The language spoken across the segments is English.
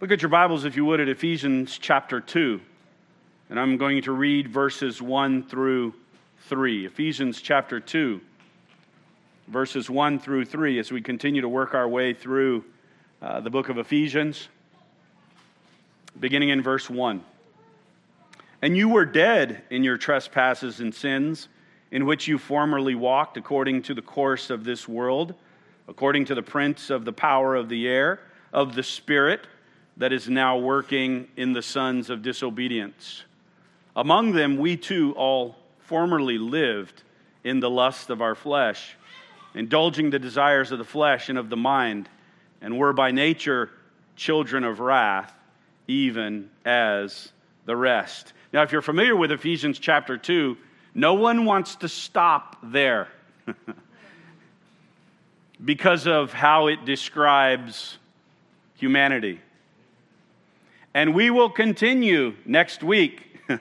Look at your Bibles, if you would, at Ephesians chapter 2. And I'm going to read verses 1 through 3. Ephesians chapter 2, verses 1 through 3, as we continue to work our way through uh, the book of Ephesians, beginning in verse 1. And you were dead in your trespasses and sins, in which you formerly walked according to the course of this world, according to the prince of the power of the air, of the Spirit that is now working in the sons of disobedience. Among them, we too all formerly lived in the lust of our flesh, indulging the desires of the flesh and of the mind, and were by nature children of wrath, even as the rest. Now, if you're familiar with Ephesians chapter 2, no one wants to stop there because of how it describes humanity. And we will continue next week.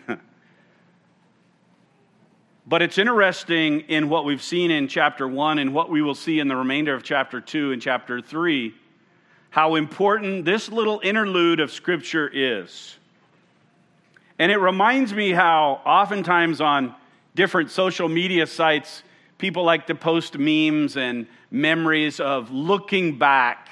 but it's interesting in what we've seen in chapter 1 and what we will see in the remainder of chapter 2 and chapter 3 how important this little interlude of Scripture is. And it reminds me how oftentimes on different social media sites, people like to post memes and memories of looking back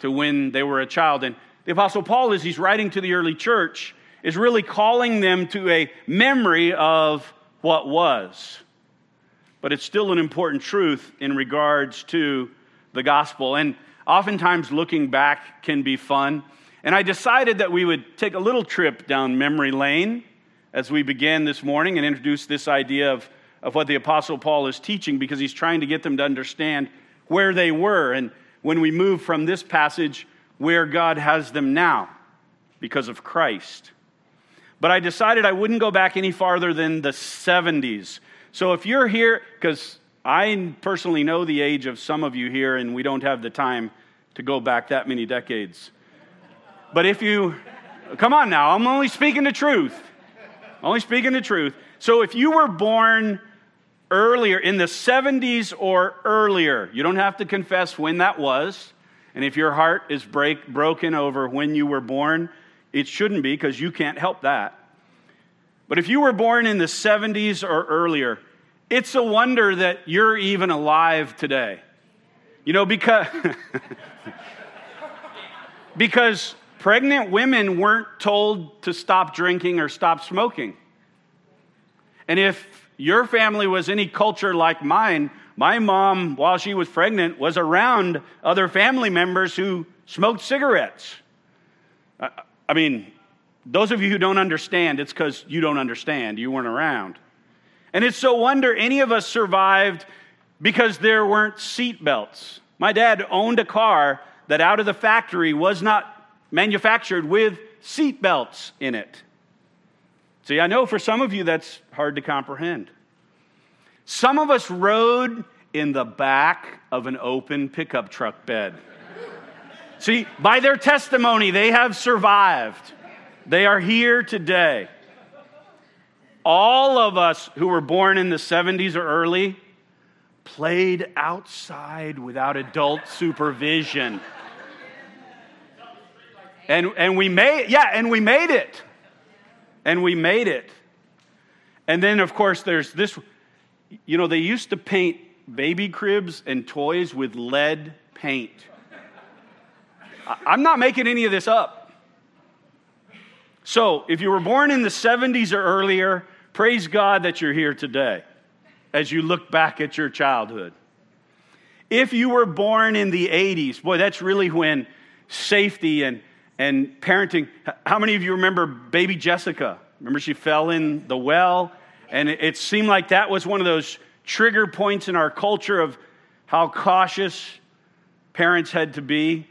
to when they were a child. And the Apostle Paul, as he's writing to the early church, is really calling them to a memory of what was. But it's still an important truth in regards to the gospel. And oftentimes, looking back can be fun. And I decided that we would take a little trip down memory lane as we began this morning and introduce this idea of, of what the Apostle Paul is teaching because he's trying to get them to understand where they were. And when we move from this passage where God has them now because of Christ. But I decided I wouldn't go back any farther than the 70s. So if you're here, because I personally know the age of some of you here, and we don't have the time to go back that many decades. But if you, come on now, I'm only speaking the truth. Only speaking the truth. So if you were born earlier, in the 70s or earlier, you don't have to confess when that was. And if your heart is break, broken over when you were born, it shouldn't be because you can't help that. But if you were born in the 70s or earlier, it's a wonder that you're even alive today. You know, because, because pregnant women weren't told to stop drinking or stop smoking. And if your family was any culture like mine, my mom, while she was pregnant, was around other family members who smoked cigarettes. I mean, those of you who don't understand, it's because you don't understand. You weren't around. And it's so wonder any of us survived because there weren't seat belts. My dad owned a car that out of the factory was not manufactured with seat belts in it. See, I know for some of you that's hard to comprehend. Some of us rode in the back of an open pickup truck bed. See, by their testimony, they have survived. They are here today. All of us who were born in the 70s or early played outside without adult supervision. And, and we made yeah, and we made it. And we made it. And then of course there's this you know, they used to paint baby cribs and toys with lead paint. I'm not making any of this up. So, if you were born in the 70s or earlier, praise God that you're here today as you look back at your childhood. If you were born in the 80s, boy, that's really when safety and, and parenting. How many of you remember baby Jessica? Remember she fell in the well and it seemed like that was one of those trigger points in our culture of how cautious parents had to be.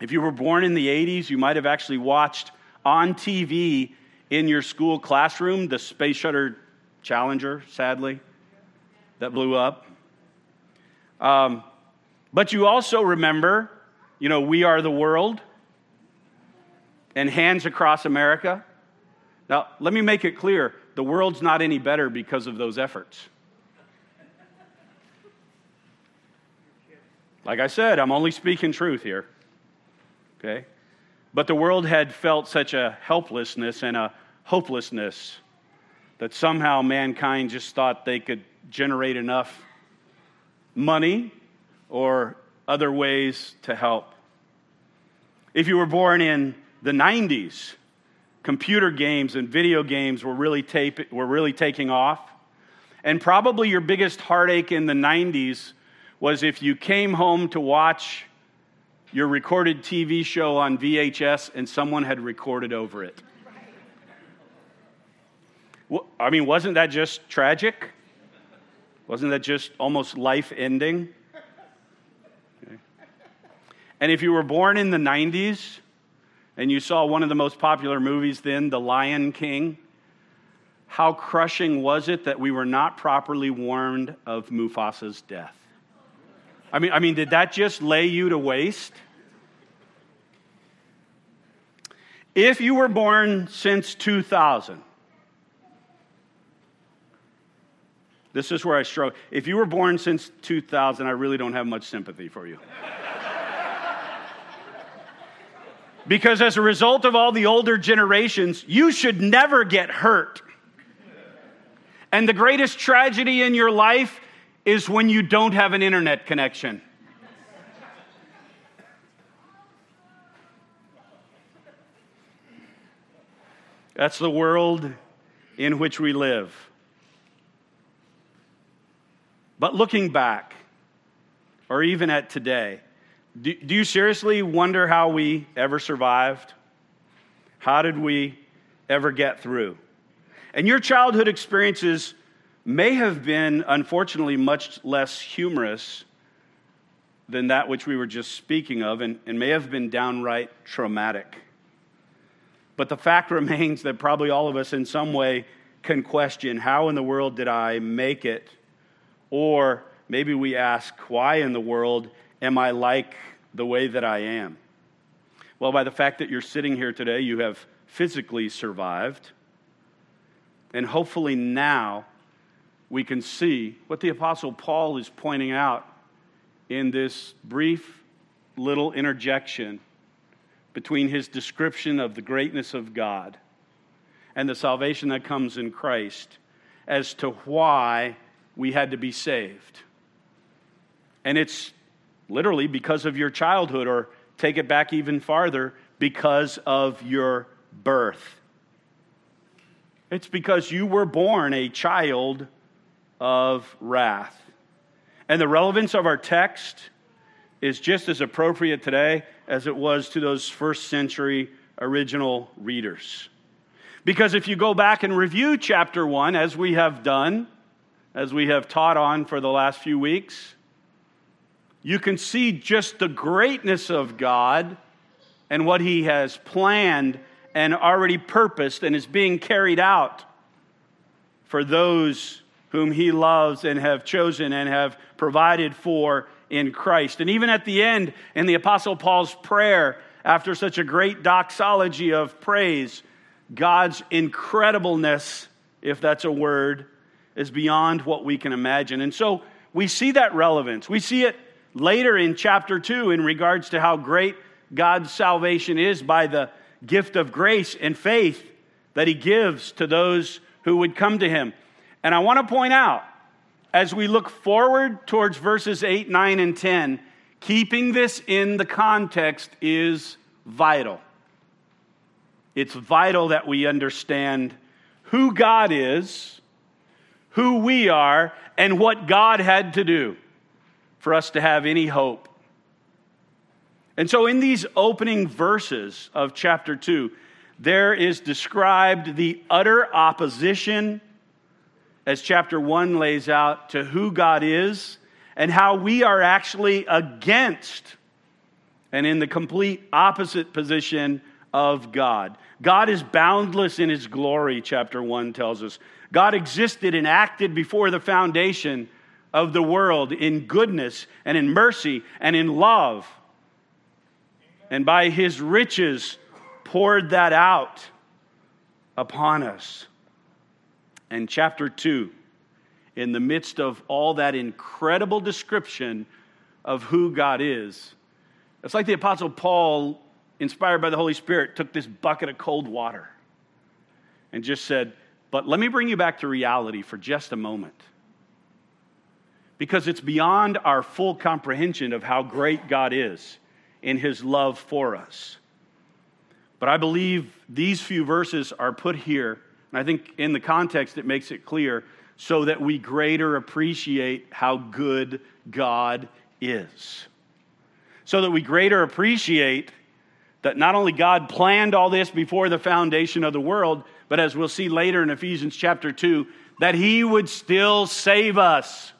If you were born in the 80s, you might have actually watched on TV in your school classroom the Space Shuttle Challenger, sadly, that blew up. Um, but you also remember, you know, We Are the World and Hands Across America. Now, let me make it clear the world's not any better because of those efforts. Like I said, I'm only speaking truth here. Okay? But the world had felt such a helplessness and a hopelessness that somehow mankind just thought they could generate enough money or other ways to help. If you were born in the 90s, computer games and video games were really, tape, were really taking off. And probably your biggest heartache in the 90s was if you came home to watch your recorded TV show on VHS and someone had recorded over it. I mean, wasn't that just tragic? Wasn't that just almost life ending? Okay. And if you were born in the 90s and you saw one of the most popular movies then, The Lion King, how crushing was it that we were not properly warned of Mufasa's death? I mean, I mean, did that just lay you to waste? If you were born since 2000, this is where I struggle. If you were born since 2000, I really don't have much sympathy for you. Because as a result of all the older generations, you should never get hurt. And the greatest tragedy in your life is when you don't have an internet connection. That's the world in which we live. But looking back, or even at today, do, do, you seriously wonder how we ever survived? How did we ever get through? And your childhood experiences may have been, unfortunately, much less humorous than that which we were just speaking of, and, and may have been downright traumatic. But the fact remains that probably all of us, in some way, can question how in the world did I make it? Or maybe we ask, why in the world am I like the way that I am? Well, by the fact that you're sitting here today, you have physically survived. And hopefully now we can see what the Apostle Paul is pointing out in this brief little interjection between his description of the greatness of God and the salvation that comes in Christ as to why we had to be saved. And it's literally because of your childhood, or take it back even farther, because of your birth. It's because you were born a child of wrath. And the relevance of our text is just as appropriate today as it was to those first century original readers. Because if you go back and review chapter 1, as we have done, as we have taught on for the last few weeks, you can see just the greatness of God and what He has planned and already purposed and is being carried out for those whom He loves and have chosen and have provided for in Christ. And even at the end, in the Apostle Paul's prayer, after such a great doxology of praise, God's incredibleness, if that's a word, is beyond what we can imagine. And so we see that relevance. We see it later in chapter 2 in regards to how great God's salvation is by the gift of grace and faith that He gives to those who would come to Him. And I want to point out as we look forward towards verses 8, 9, and 10, keeping this in the context is vital. It's vital that we understand who God is, who we are, and what God had to do for us to have any hope. And so, in these opening verses of chapter 2, there is described the utter opposition as chapter 1 lays out, to who God is and how we are actually against and in the complete opposite position of God. God is boundless in his glory, chapter 1 tells us. God existed and acted before the foundation of the world in goodness and in mercy and in love. And by his riches poured that out upon us and chapter 2, in the midst of all that incredible description of who God is, it's like the Apostle Paul inspired by the Holy Spirit, took this bucket of cold water and just said, But let me bring you back to reality for just a moment. Because it's beyond our full comprehension of how great God is in his love for us. But I believe these few verses are put here, and I think in the context it makes it clear, so that we greater appreciate how good God is. So that we greater appreciate that not only God planned all this before the foundation of the world, but as we'll see later in Ephesians chapter 2, that He would still save us,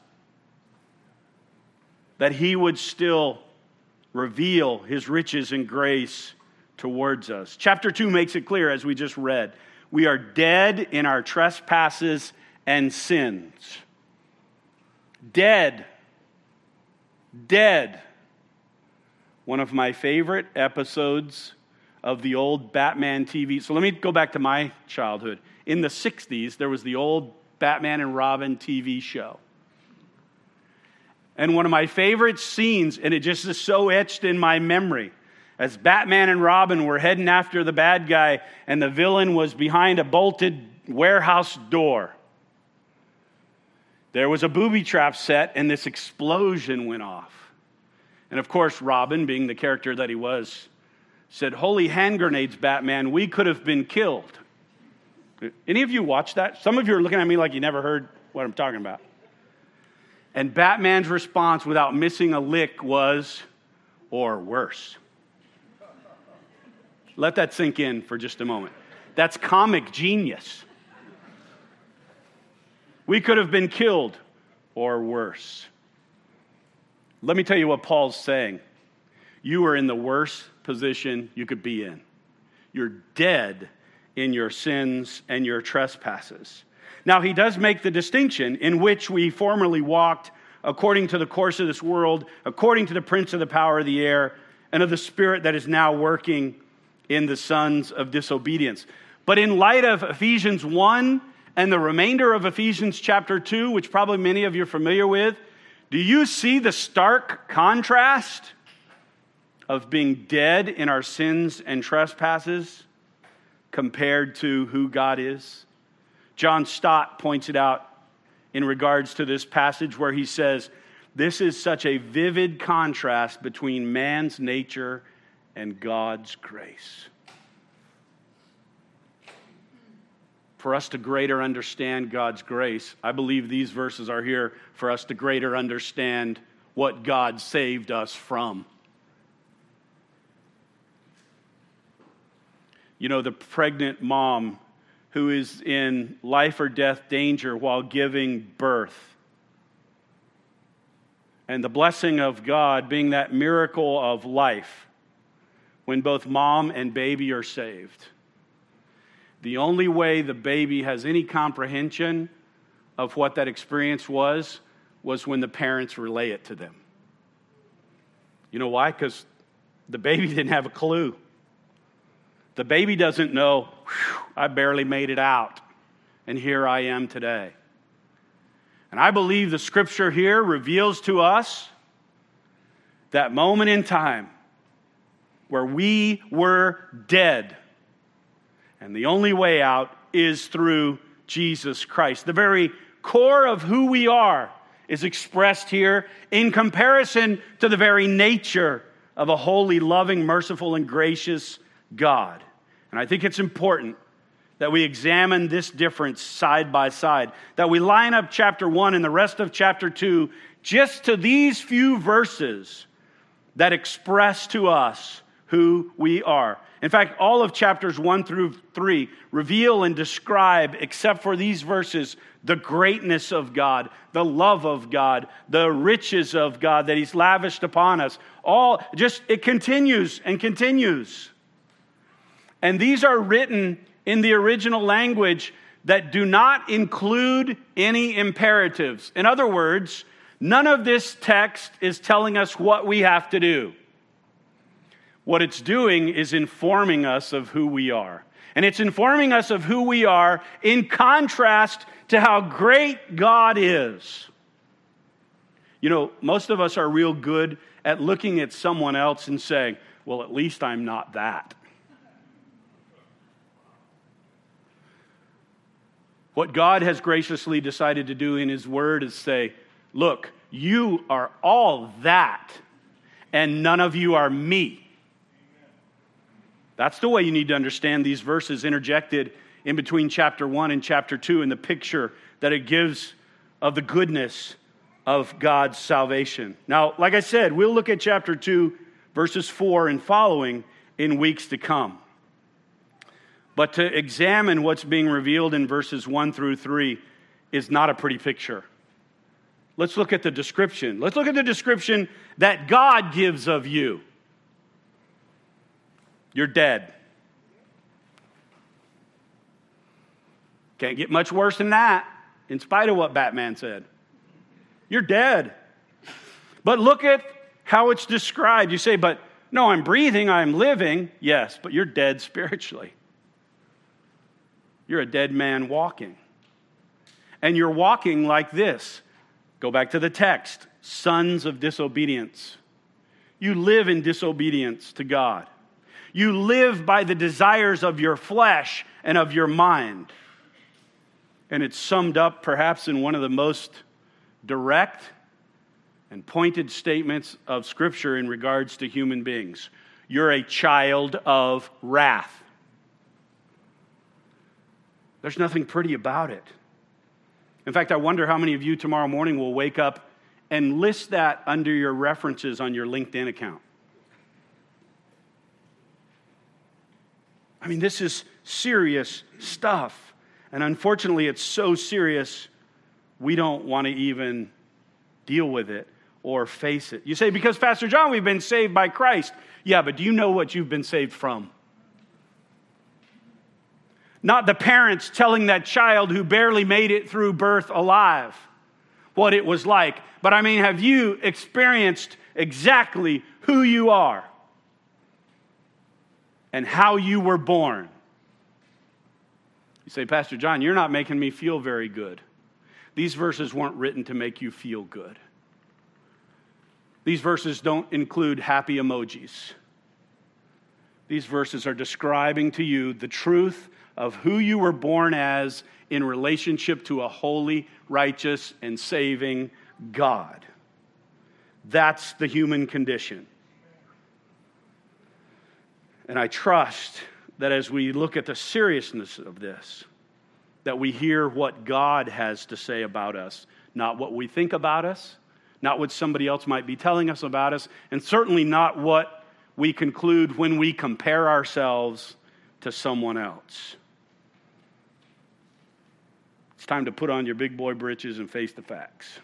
that He would still reveal His riches and grace towards us. Chapter 2 makes it clear, as we just read, we are dead in our trespasses and sins. Dead. Dead one of my favorite episodes of the old Batman TV. So let me go back to my childhood. In the 60s, there was the old Batman and Robin TV show. And one of my favorite scenes, and it just is so etched in my memory, as Batman and Robin were heading after the bad guy, and the villain was behind a bolted warehouse door. There was a booby trap set, and this explosion went off. And of course, Robin, being the character that he was, said, Holy hand grenades, Batman, we could have been killed. Any of you watch that? Some of you are looking at me like you never heard what I'm talking about. And Batman's response, without missing a lick, was, or worse. Let that sink in for just a moment. That's comic genius. We could have been killed, or worse. Let me tell you what Paul's saying. You are in the worst position you could be in. You're dead in your sins and your trespasses. Now, he does make the distinction in which we formerly walked according to the course of this world, according to the prince of the power of the air, and of the spirit that is now working in the sons of disobedience. But in light of Ephesians 1 and the remainder of Ephesians chapter 2, which probably many of you are familiar with, do you see the stark contrast of being dead in our sins and trespasses compared to who God is? John Stott points it out in regards to this passage where he says, This is such a vivid contrast between man's nature and God's grace. for us to greater understand God's grace, I believe these verses are here for us to greater understand what God saved us from. You know, the pregnant mom who is in life or death danger while giving birth. And the blessing of God being that miracle of life when both mom and baby are saved. The only way the baby has any comprehension of what that experience was was when the parents relay it to them. You know why? Because the baby didn't have a clue. The baby doesn't know, I barely made it out, and here I am today. And I believe the scripture here reveals to us that moment in time where we were dead and the only way out is through Jesus Christ. The very core of who we are is expressed here in comparison to the very nature of a holy, loving, merciful, and gracious God. And I think it's important that we examine this difference side by side, that we line up chapter one and the rest of chapter two just to these few verses that express to us who we are. In fact, all of chapters 1 through 3 reveal and describe, except for these verses, the greatness of God, the love of God, the riches of God that He's lavished upon us. All just, it continues and continues. And these are written in the original language that do not include any imperatives. In other words, none of this text is telling us what we have to do. What it's doing is informing us of who we are. And it's informing us of who we are in contrast to how great God is. You know, most of us are real good at looking at someone else and saying, well, at least I'm not that. What God has graciously decided to do in His Word is say, look, you are all that, and none of you are me. That's the way you need to understand these verses interjected in between chapter 1 and chapter 2 and the picture that it gives of the goodness of God's salvation. Now, like I said, we'll look at chapter 2, verses 4 and following in weeks to come. But to examine what's being revealed in verses 1 through 3 is not a pretty picture. Let's look at the description. Let's look at the description that God gives of you. You're dead. Can't get much worse than that, in spite of what Batman said. You're dead. But look at how it's described. You say, but no, I'm breathing, I'm living. Yes, but you're dead spiritually. You're a dead man walking. And you're walking like this. Go back to the text sons of disobedience. You live in disobedience to God. You live by the desires of your flesh and of your mind. And it's summed up perhaps in one of the most direct and pointed statements of Scripture in regards to human beings. You're a child of wrath. There's nothing pretty about it. In fact, I wonder how many of you tomorrow morning will wake up and list that under your references on your LinkedIn account. I mean, this is serious stuff. And unfortunately, it's so serious, we don't want to even deal with it or face it. You say, because Pastor John, we've been saved by Christ. Yeah, but do you know what you've been saved from? Not the parents telling that child who barely made it through birth alive what it was like. But I mean, have you experienced exactly who you are and how you were born? You say, Pastor John, you're not making me feel very good. These verses weren't written to make you feel good. These verses don't include happy emojis. These verses are describing to you the truth of who you were born as in relationship to a holy, righteous, and saving God. That's the human condition. And I trust that as we look at the seriousness of this, that we hear what God has to say about us, not what we think about us, not what somebody else might be telling us about us, and certainly not what we conclude when we compare ourselves to someone else. It's time to put on your big boy britches and face the facts.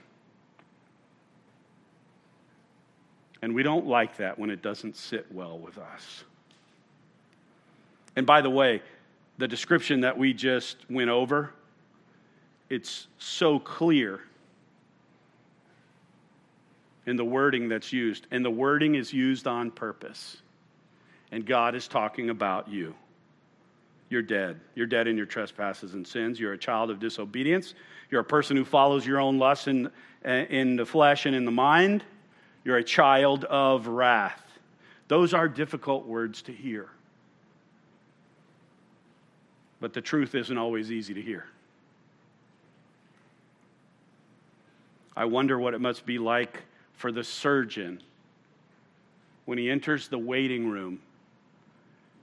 And we don't like that when it doesn't sit well with us. And by the way, the description that we just went over, it's so clear in the wording that's used. And the wording is used on purpose. And God is talking about you you're dead. You're dead in your trespasses and sins. You're a child of disobedience. You're a person who follows your own lusts in, in the flesh and in the mind. You're a child of wrath. Those are difficult words to hear. But the truth isn't always easy to hear. I wonder what it must be like for the surgeon when he enters the waiting room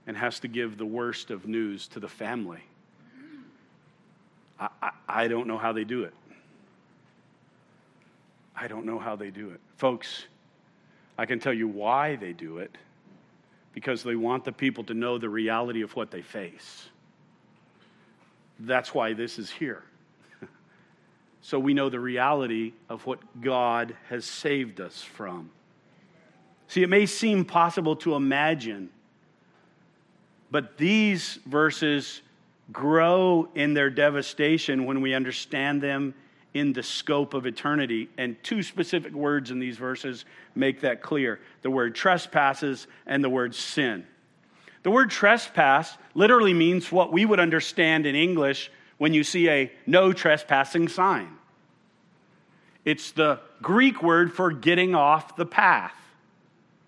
and has to give the worst of news to the family. I, I, I, don't know how they do it. I don't know how they do it. Folks, I can tell you why they do it because they want the people to know the reality of what they face. That's why this is here. so we know the reality of what God has saved us from. See, it may seem possible to imagine but these verses grow in their devastation when we understand them in the scope of eternity. And two specific words in these verses make that clear the word trespasses and the word sin. The word trespass literally means what we would understand in English when you see a no trespassing sign. It's the Greek word for getting off the path.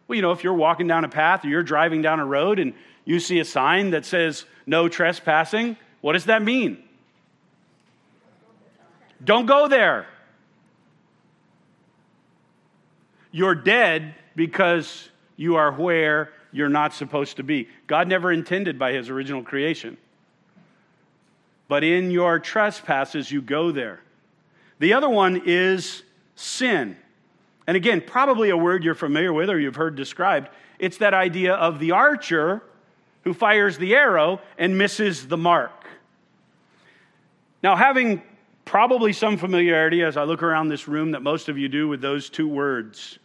Well, you know, if you're walking down a path or you're driving down a road and you see a sign that says no trespassing, what does that mean? Don't go there. You're dead because you are where you're not supposed to be. God never intended by his original creation. But in your trespasses, you go there. The other one is sin. And again, probably a word you're familiar with or you've heard described. It's that idea of the archer who fires the arrow and misses the mark. Now, having probably some familiarity as I look around this room that most of you do with those two words,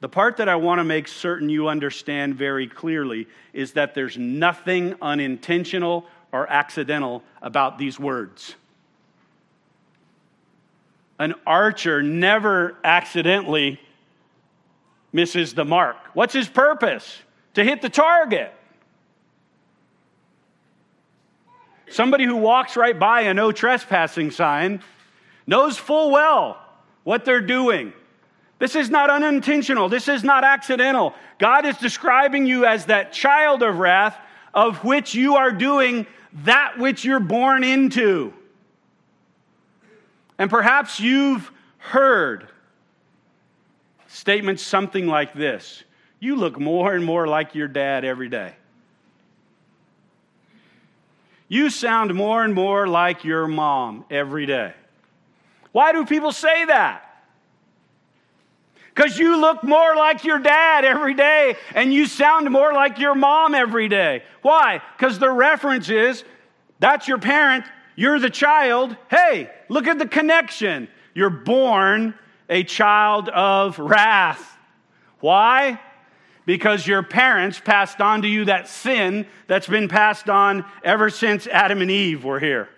the part that I want to make certain you understand very clearly is that there's nothing unintentional or accidental about these words. An archer never accidentally misses the mark. What's his purpose? To hit the target. Somebody who walks right by a no trespassing sign knows full well what they're doing. This is not unintentional. This is not accidental. God is describing you as that child of wrath of which you are doing that which you're born into. And perhaps you've heard statements something like this You look more and more like your dad every day. You sound more and more like your mom every day. Why do people say that? because you look more like your dad every day and you sound more like your mom every day. Why? Because the reference is that's your parent, you're the child. Hey, look at the connection. You're born a child of wrath. Why? Because your parents passed on to you that sin that's been passed on ever since Adam and Eve were here.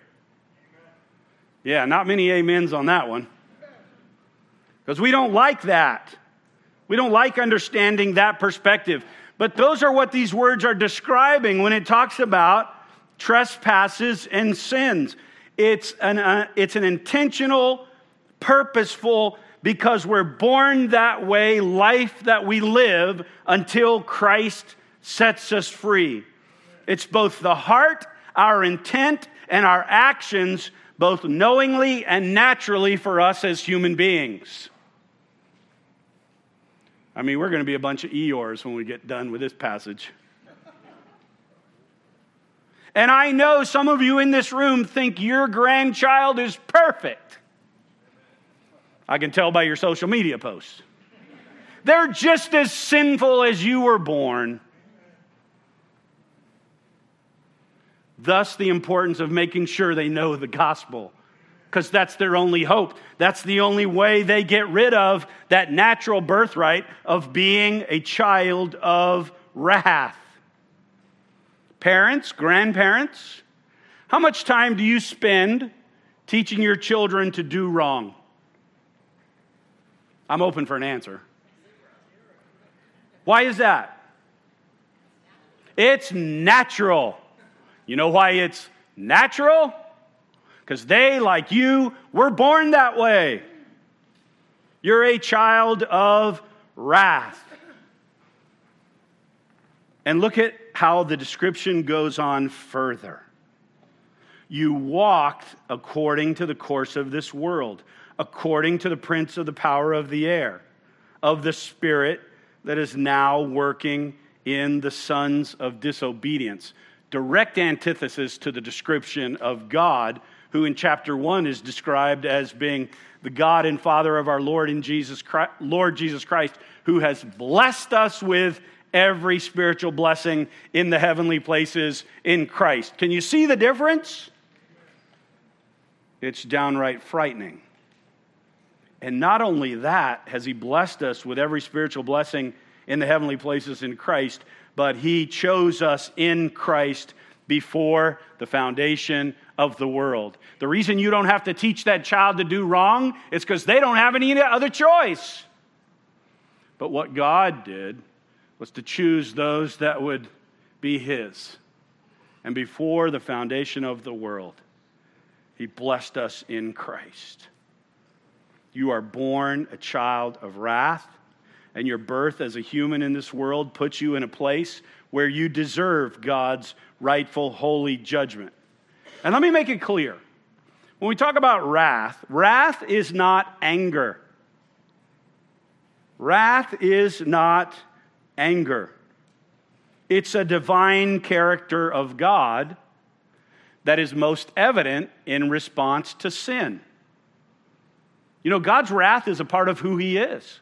Yeah, not many amens on that one. Because we don't like that. We don't like understanding that perspective. But those are what these words are describing when it talks about trespasses and sins. It's an, uh, it's an intentional, purposeful, because we're born that way, life that we live until Christ sets us free. It's both the heart, our intent, and our actions, both knowingly and naturally for us as human beings. I mean, we're going to be a bunch of Eeyores when we get done with this passage. And I know some of you in this room think your grandchild is perfect. I can tell by your social media posts. They're just as sinful as you were born. Thus, the importance of making sure they know the gospel because that's their only hope. That's the only way they get rid of that natural birthright of being a child of wrath. Parents, grandparents, how much time do you spend teaching your children to do wrong? I'm open for an answer. Why is that? It's natural. You know why it's natural? because they, like you, were born that way. You're a child of wrath. And look at how the description goes on further. You walked according to the course of this world, according to the prince of the power of the air, of the spirit that is now working in the sons of disobedience. Direct antithesis to the description of God who in chapter 1 is described as being the God and Father of our Lord and Jesus Christ, Lord Jesus Christ, who has blessed us with every spiritual blessing in the heavenly places in Christ. Can you see the difference? It's downright frightening. And not only that has he blessed us with every spiritual blessing in the heavenly places in Christ, but he chose us in Christ before the foundation of the world. The reason you don't have to teach that child to do wrong is because they don't have any other choice. But what God did was to choose those that would be His. And before the foundation of the world, He blessed us in Christ. You are born a child of wrath, and your birth as a human in this world puts you in a place where you deserve God's rightful, holy judgment. And let me make it clear when we talk about wrath, wrath is not anger. Wrath is not anger. It's a divine character of God that is most evident in response to sin. You know, God's wrath is a part of who He is,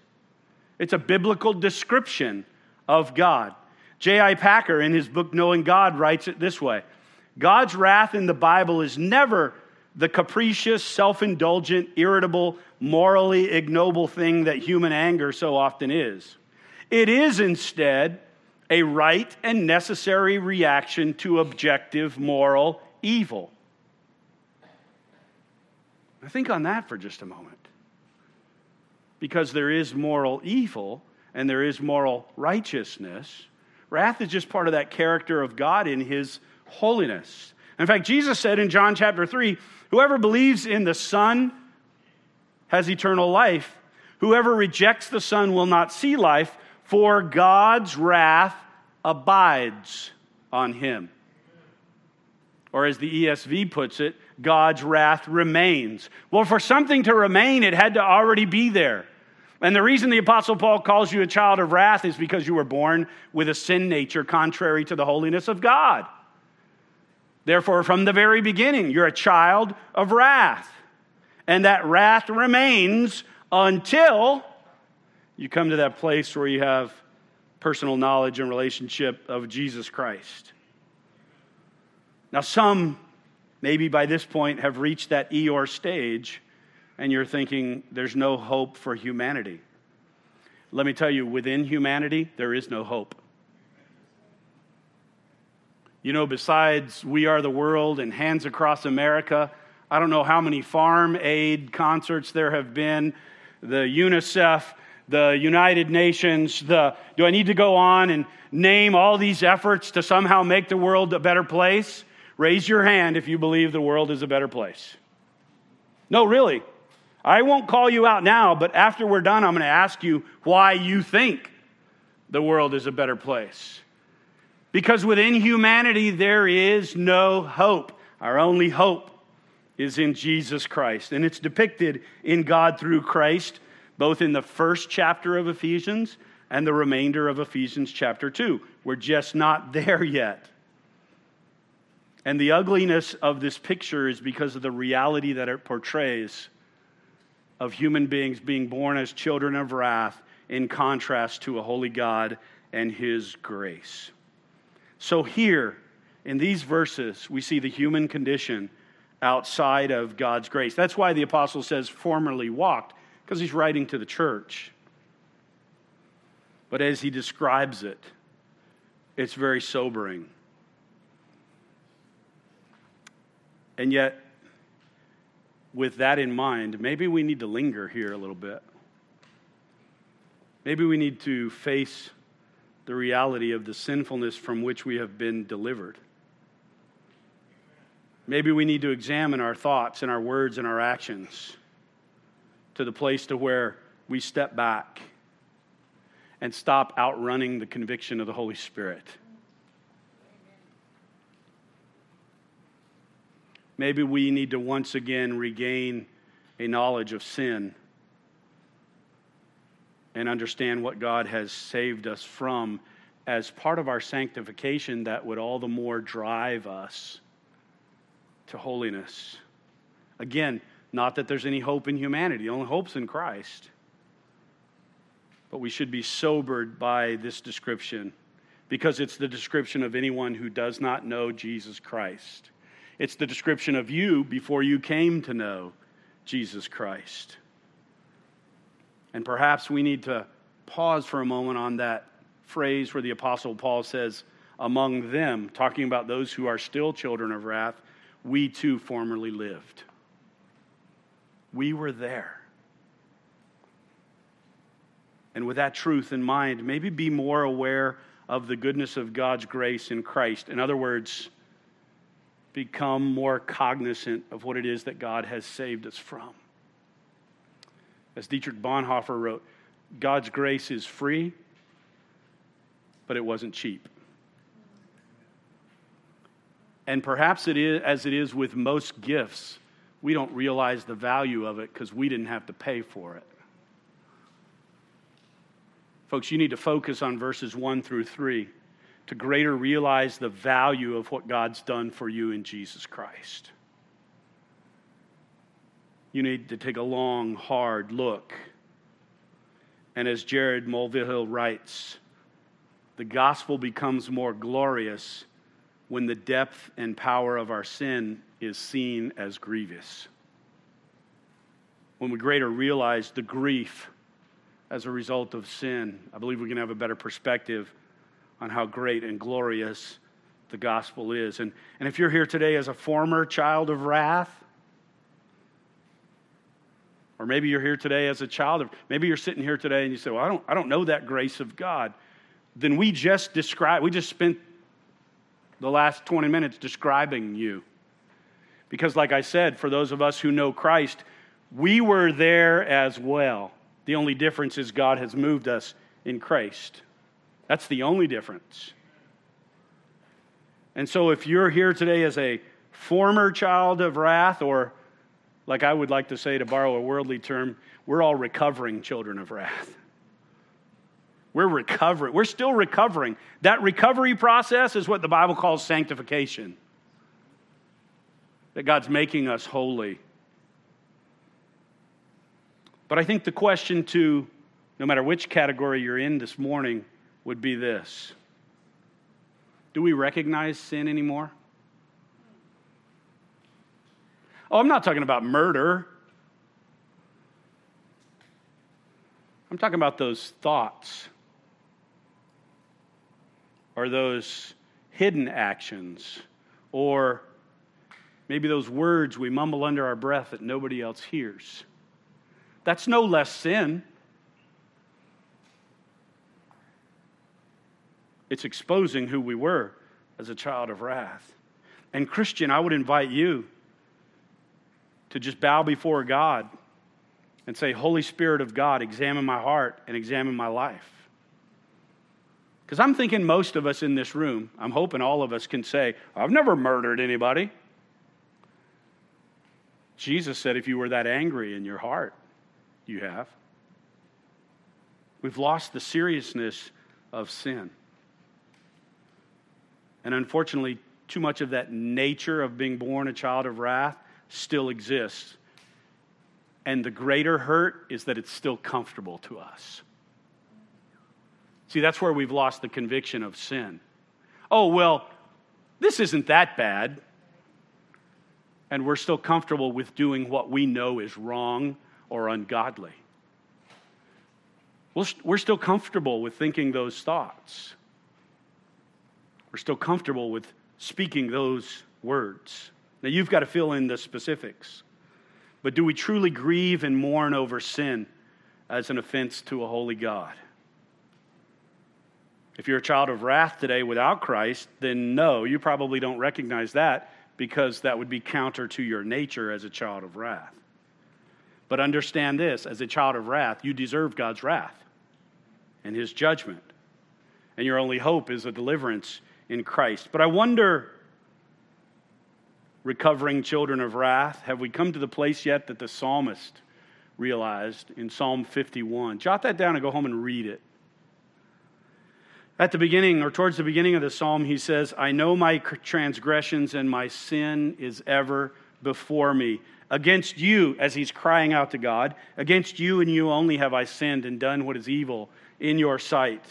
it's a biblical description of God. J.I. Packer, in his book Knowing God, writes it this way God's wrath in the Bible is never the capricious, self indulgent, irritable, morally ignoble thing that human anger so often is. It is instead a right and necessary reaction to objective moral evil. Now, think on that for just a moment. Because there is moral evil and there is moral righteousness, wrath is just part of that character of God in his holiness. In fact, Jesus said in John chapter 3 Whoever believes in the Son has eternal life. Whoever rejects the Son will not see life, for God's wrath abides on him. Or as the ESV puts it, God's wrath remains. Well, for something to remain, it had to already be there. And the reason the Apostle Paul calls you a child of wrath is because you were born with a sin nature contrary to the holiness of God. Therefore, from the very beginning, you're a child of wrath. And that wrath remains until you come to that place where you have personal knowledge and relationship of Jesus Christ. Now, some, maybe by this point, have reached that Eeyore stage, and you're thinking there's no hope for humanity. Let me tell you, within humanity, there is no hope. You know, besides We Are the World and Hands Across America, I don't know how many farm aid concerts there have been, the UNICEF, the United Nations, the do I need to go on and name all these efforts to somehow make the world a better place? Raise your hand if you believe the world is a better place. No, really. I won't call you out now, but after we're done, I'm going to ask you why you think the world is a better place. Because within humanity, there is no hope. Our only hope is in Jesus Christ. And it's depicted in God through Christ, both in the first chapter of Ephesians and the remainder of Ephesians chapter 2. We're just not there yet. And the ugliness of this picture is because of the reality that it portrays of human beings being born as children of wrath in contrast to a holy God and his grace. So, here in these verses, we see the human condition outside of God's grace. That's why the apostle says, formerly walked, because he's writing to the church. But as he describes it, it's very sobering. And yet, with that in mind, maybe we need to linger here a little bit. Maybe we need to face the reality of the sinfulness from which we have been delivered. Maybe we need to examine our thoughts and our words and our actions to the place to where we step back and stop outrunning the conviction of the Holy Spirit. Maybe we need to once again regain a knowledge of sin and understand what God has saved us from as part of our sanctification that would all the more drive us to holiness. Again, not that there's any hope in humanity, the only hope's in Christ. But we should be sobered by this description because it's the description of anyone who does not know Jesus Christ. It's the description of you before you came to know Jesus Christ. And perhaps we need to pause for a moment on that phrase where the Apostle Paul says, among them, talking about those who are still children of wrath, we too formerly lived. We were there. And with that truth in mind, maybe be more aware of the goodness of God's grace in Christ. In other words, become more cognizant of what it is that God has saved us from. As Dietrich Bonhoeffer wrote, God's grace is free, but it wasn't cheap. And perhaps it is, as it is with most gifts, we don't realize the value of it because we didn't have to pay for it. Folks, you need to focus on verses 1 through 3 to greater realize the value of what God's done for you in Jesus Christ. You need to take a long, hard look. And as Jared Mulvihill writes, the gospel becomes more glorious when the depth and power of our sin is seen as grievous. When we greater realize the grief as a result of sin, I believe we can have a better perspective on how great and glorious the gospel is. And, and if you're here today as a former child of wrath, or maybe you're here today as a child of, maybe you're sitting here today and you say, Well, I don't, I don't know that grace of God. Then we just describe, we just spent the last 20 minutes describing you. Because, like I said, for those of us who know Christ, we were there as well. The only difference is God has moved us in Christ. That's the only difference. And so, if you're here today as a former child of wrath, or like I would like to say, to borrow a worldly term, we're all recovering children of wrath. We're recovering. We're still recovering. That recovery process is what the Bible calls sanctification. That God's making us holy. But I think the question to, no matter which category you're in this morning, would be this Do we recognize sin anymore? Oh, I'm not talking about murder. I'm talking about those thoughts or those hidden actions, or maybe those words we mumble under our breath that nobody else hears. That's no less sin. It's exposing who we were as a child of wrath. And, Christian, I would invite you to just bow before God and say, Holy Spirit of God, examine my heart and examine my life. Because I'm thinking most of us in this room, I'm hoping all of us can say, I've never murdered anybody. Jesus said, if you were that angry in your heart, you have. We've lost the seriousness of sin. And unfortunately, too much of that nature of being born a child of wrath still exists. And the greater hurt is that it's still comfortable to us. See, that's where we've lost the conviction of sin. Oh, well, this isn't that bad. And we're still comfortable with doing what we know is wrong or ungodly. We're still comfortable with thinking those thoughts. We're still comfortable with speaking those words. Now, you've got to fill in the specifics. But do we truly grieve and mourn over sin as an offense to a holy God? If you're a child of wrath today without Christ, then no, you probably don't recognize that because that would be counter to your nature as a child of wrath. But understand this as a child of wrath, you deserve God's wrath and his judgment. And your only hope is a deliverance in Christ. But I wonder, recovering children of wrath, have we come to the place yet that the psalmist realized in Psalm 51? Jot that down and go home and read it. At the beginning, or towards the beginning of the psalm, he says, I know my transgressions and my sin is ever before me. Against you, as he's crying out to God, against you and you only have I sinned and done what is evil in your sight,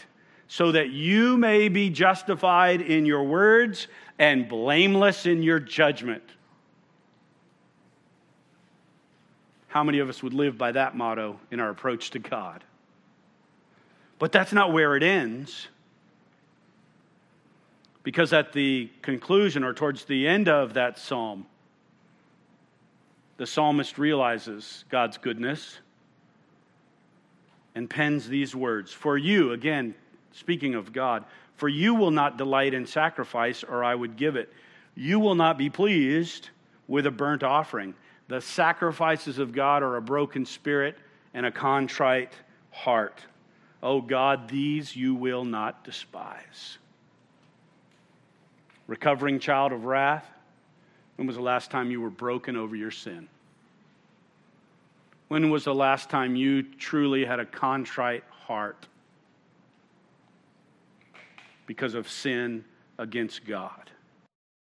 so that you may be justified in your words and blameless in your judgment. How many of us would live by that motto in our approach to God? But that's not where it ends. Because at the conclusion or towards the end of that psalm, the psalmist realizes God's goodness and pens these words For you, again, speaking of God, for you will not delight in sacrifice, or I would give it. You will not be pleased with a burnt offering. The sacrifices of God are a broken spirit and a contrite heart. Oh God, these you will not despise. Recovering child of wrath, when was the last time you were broken over your sin? When was the last time you truly had a contrite heart because of sin against God?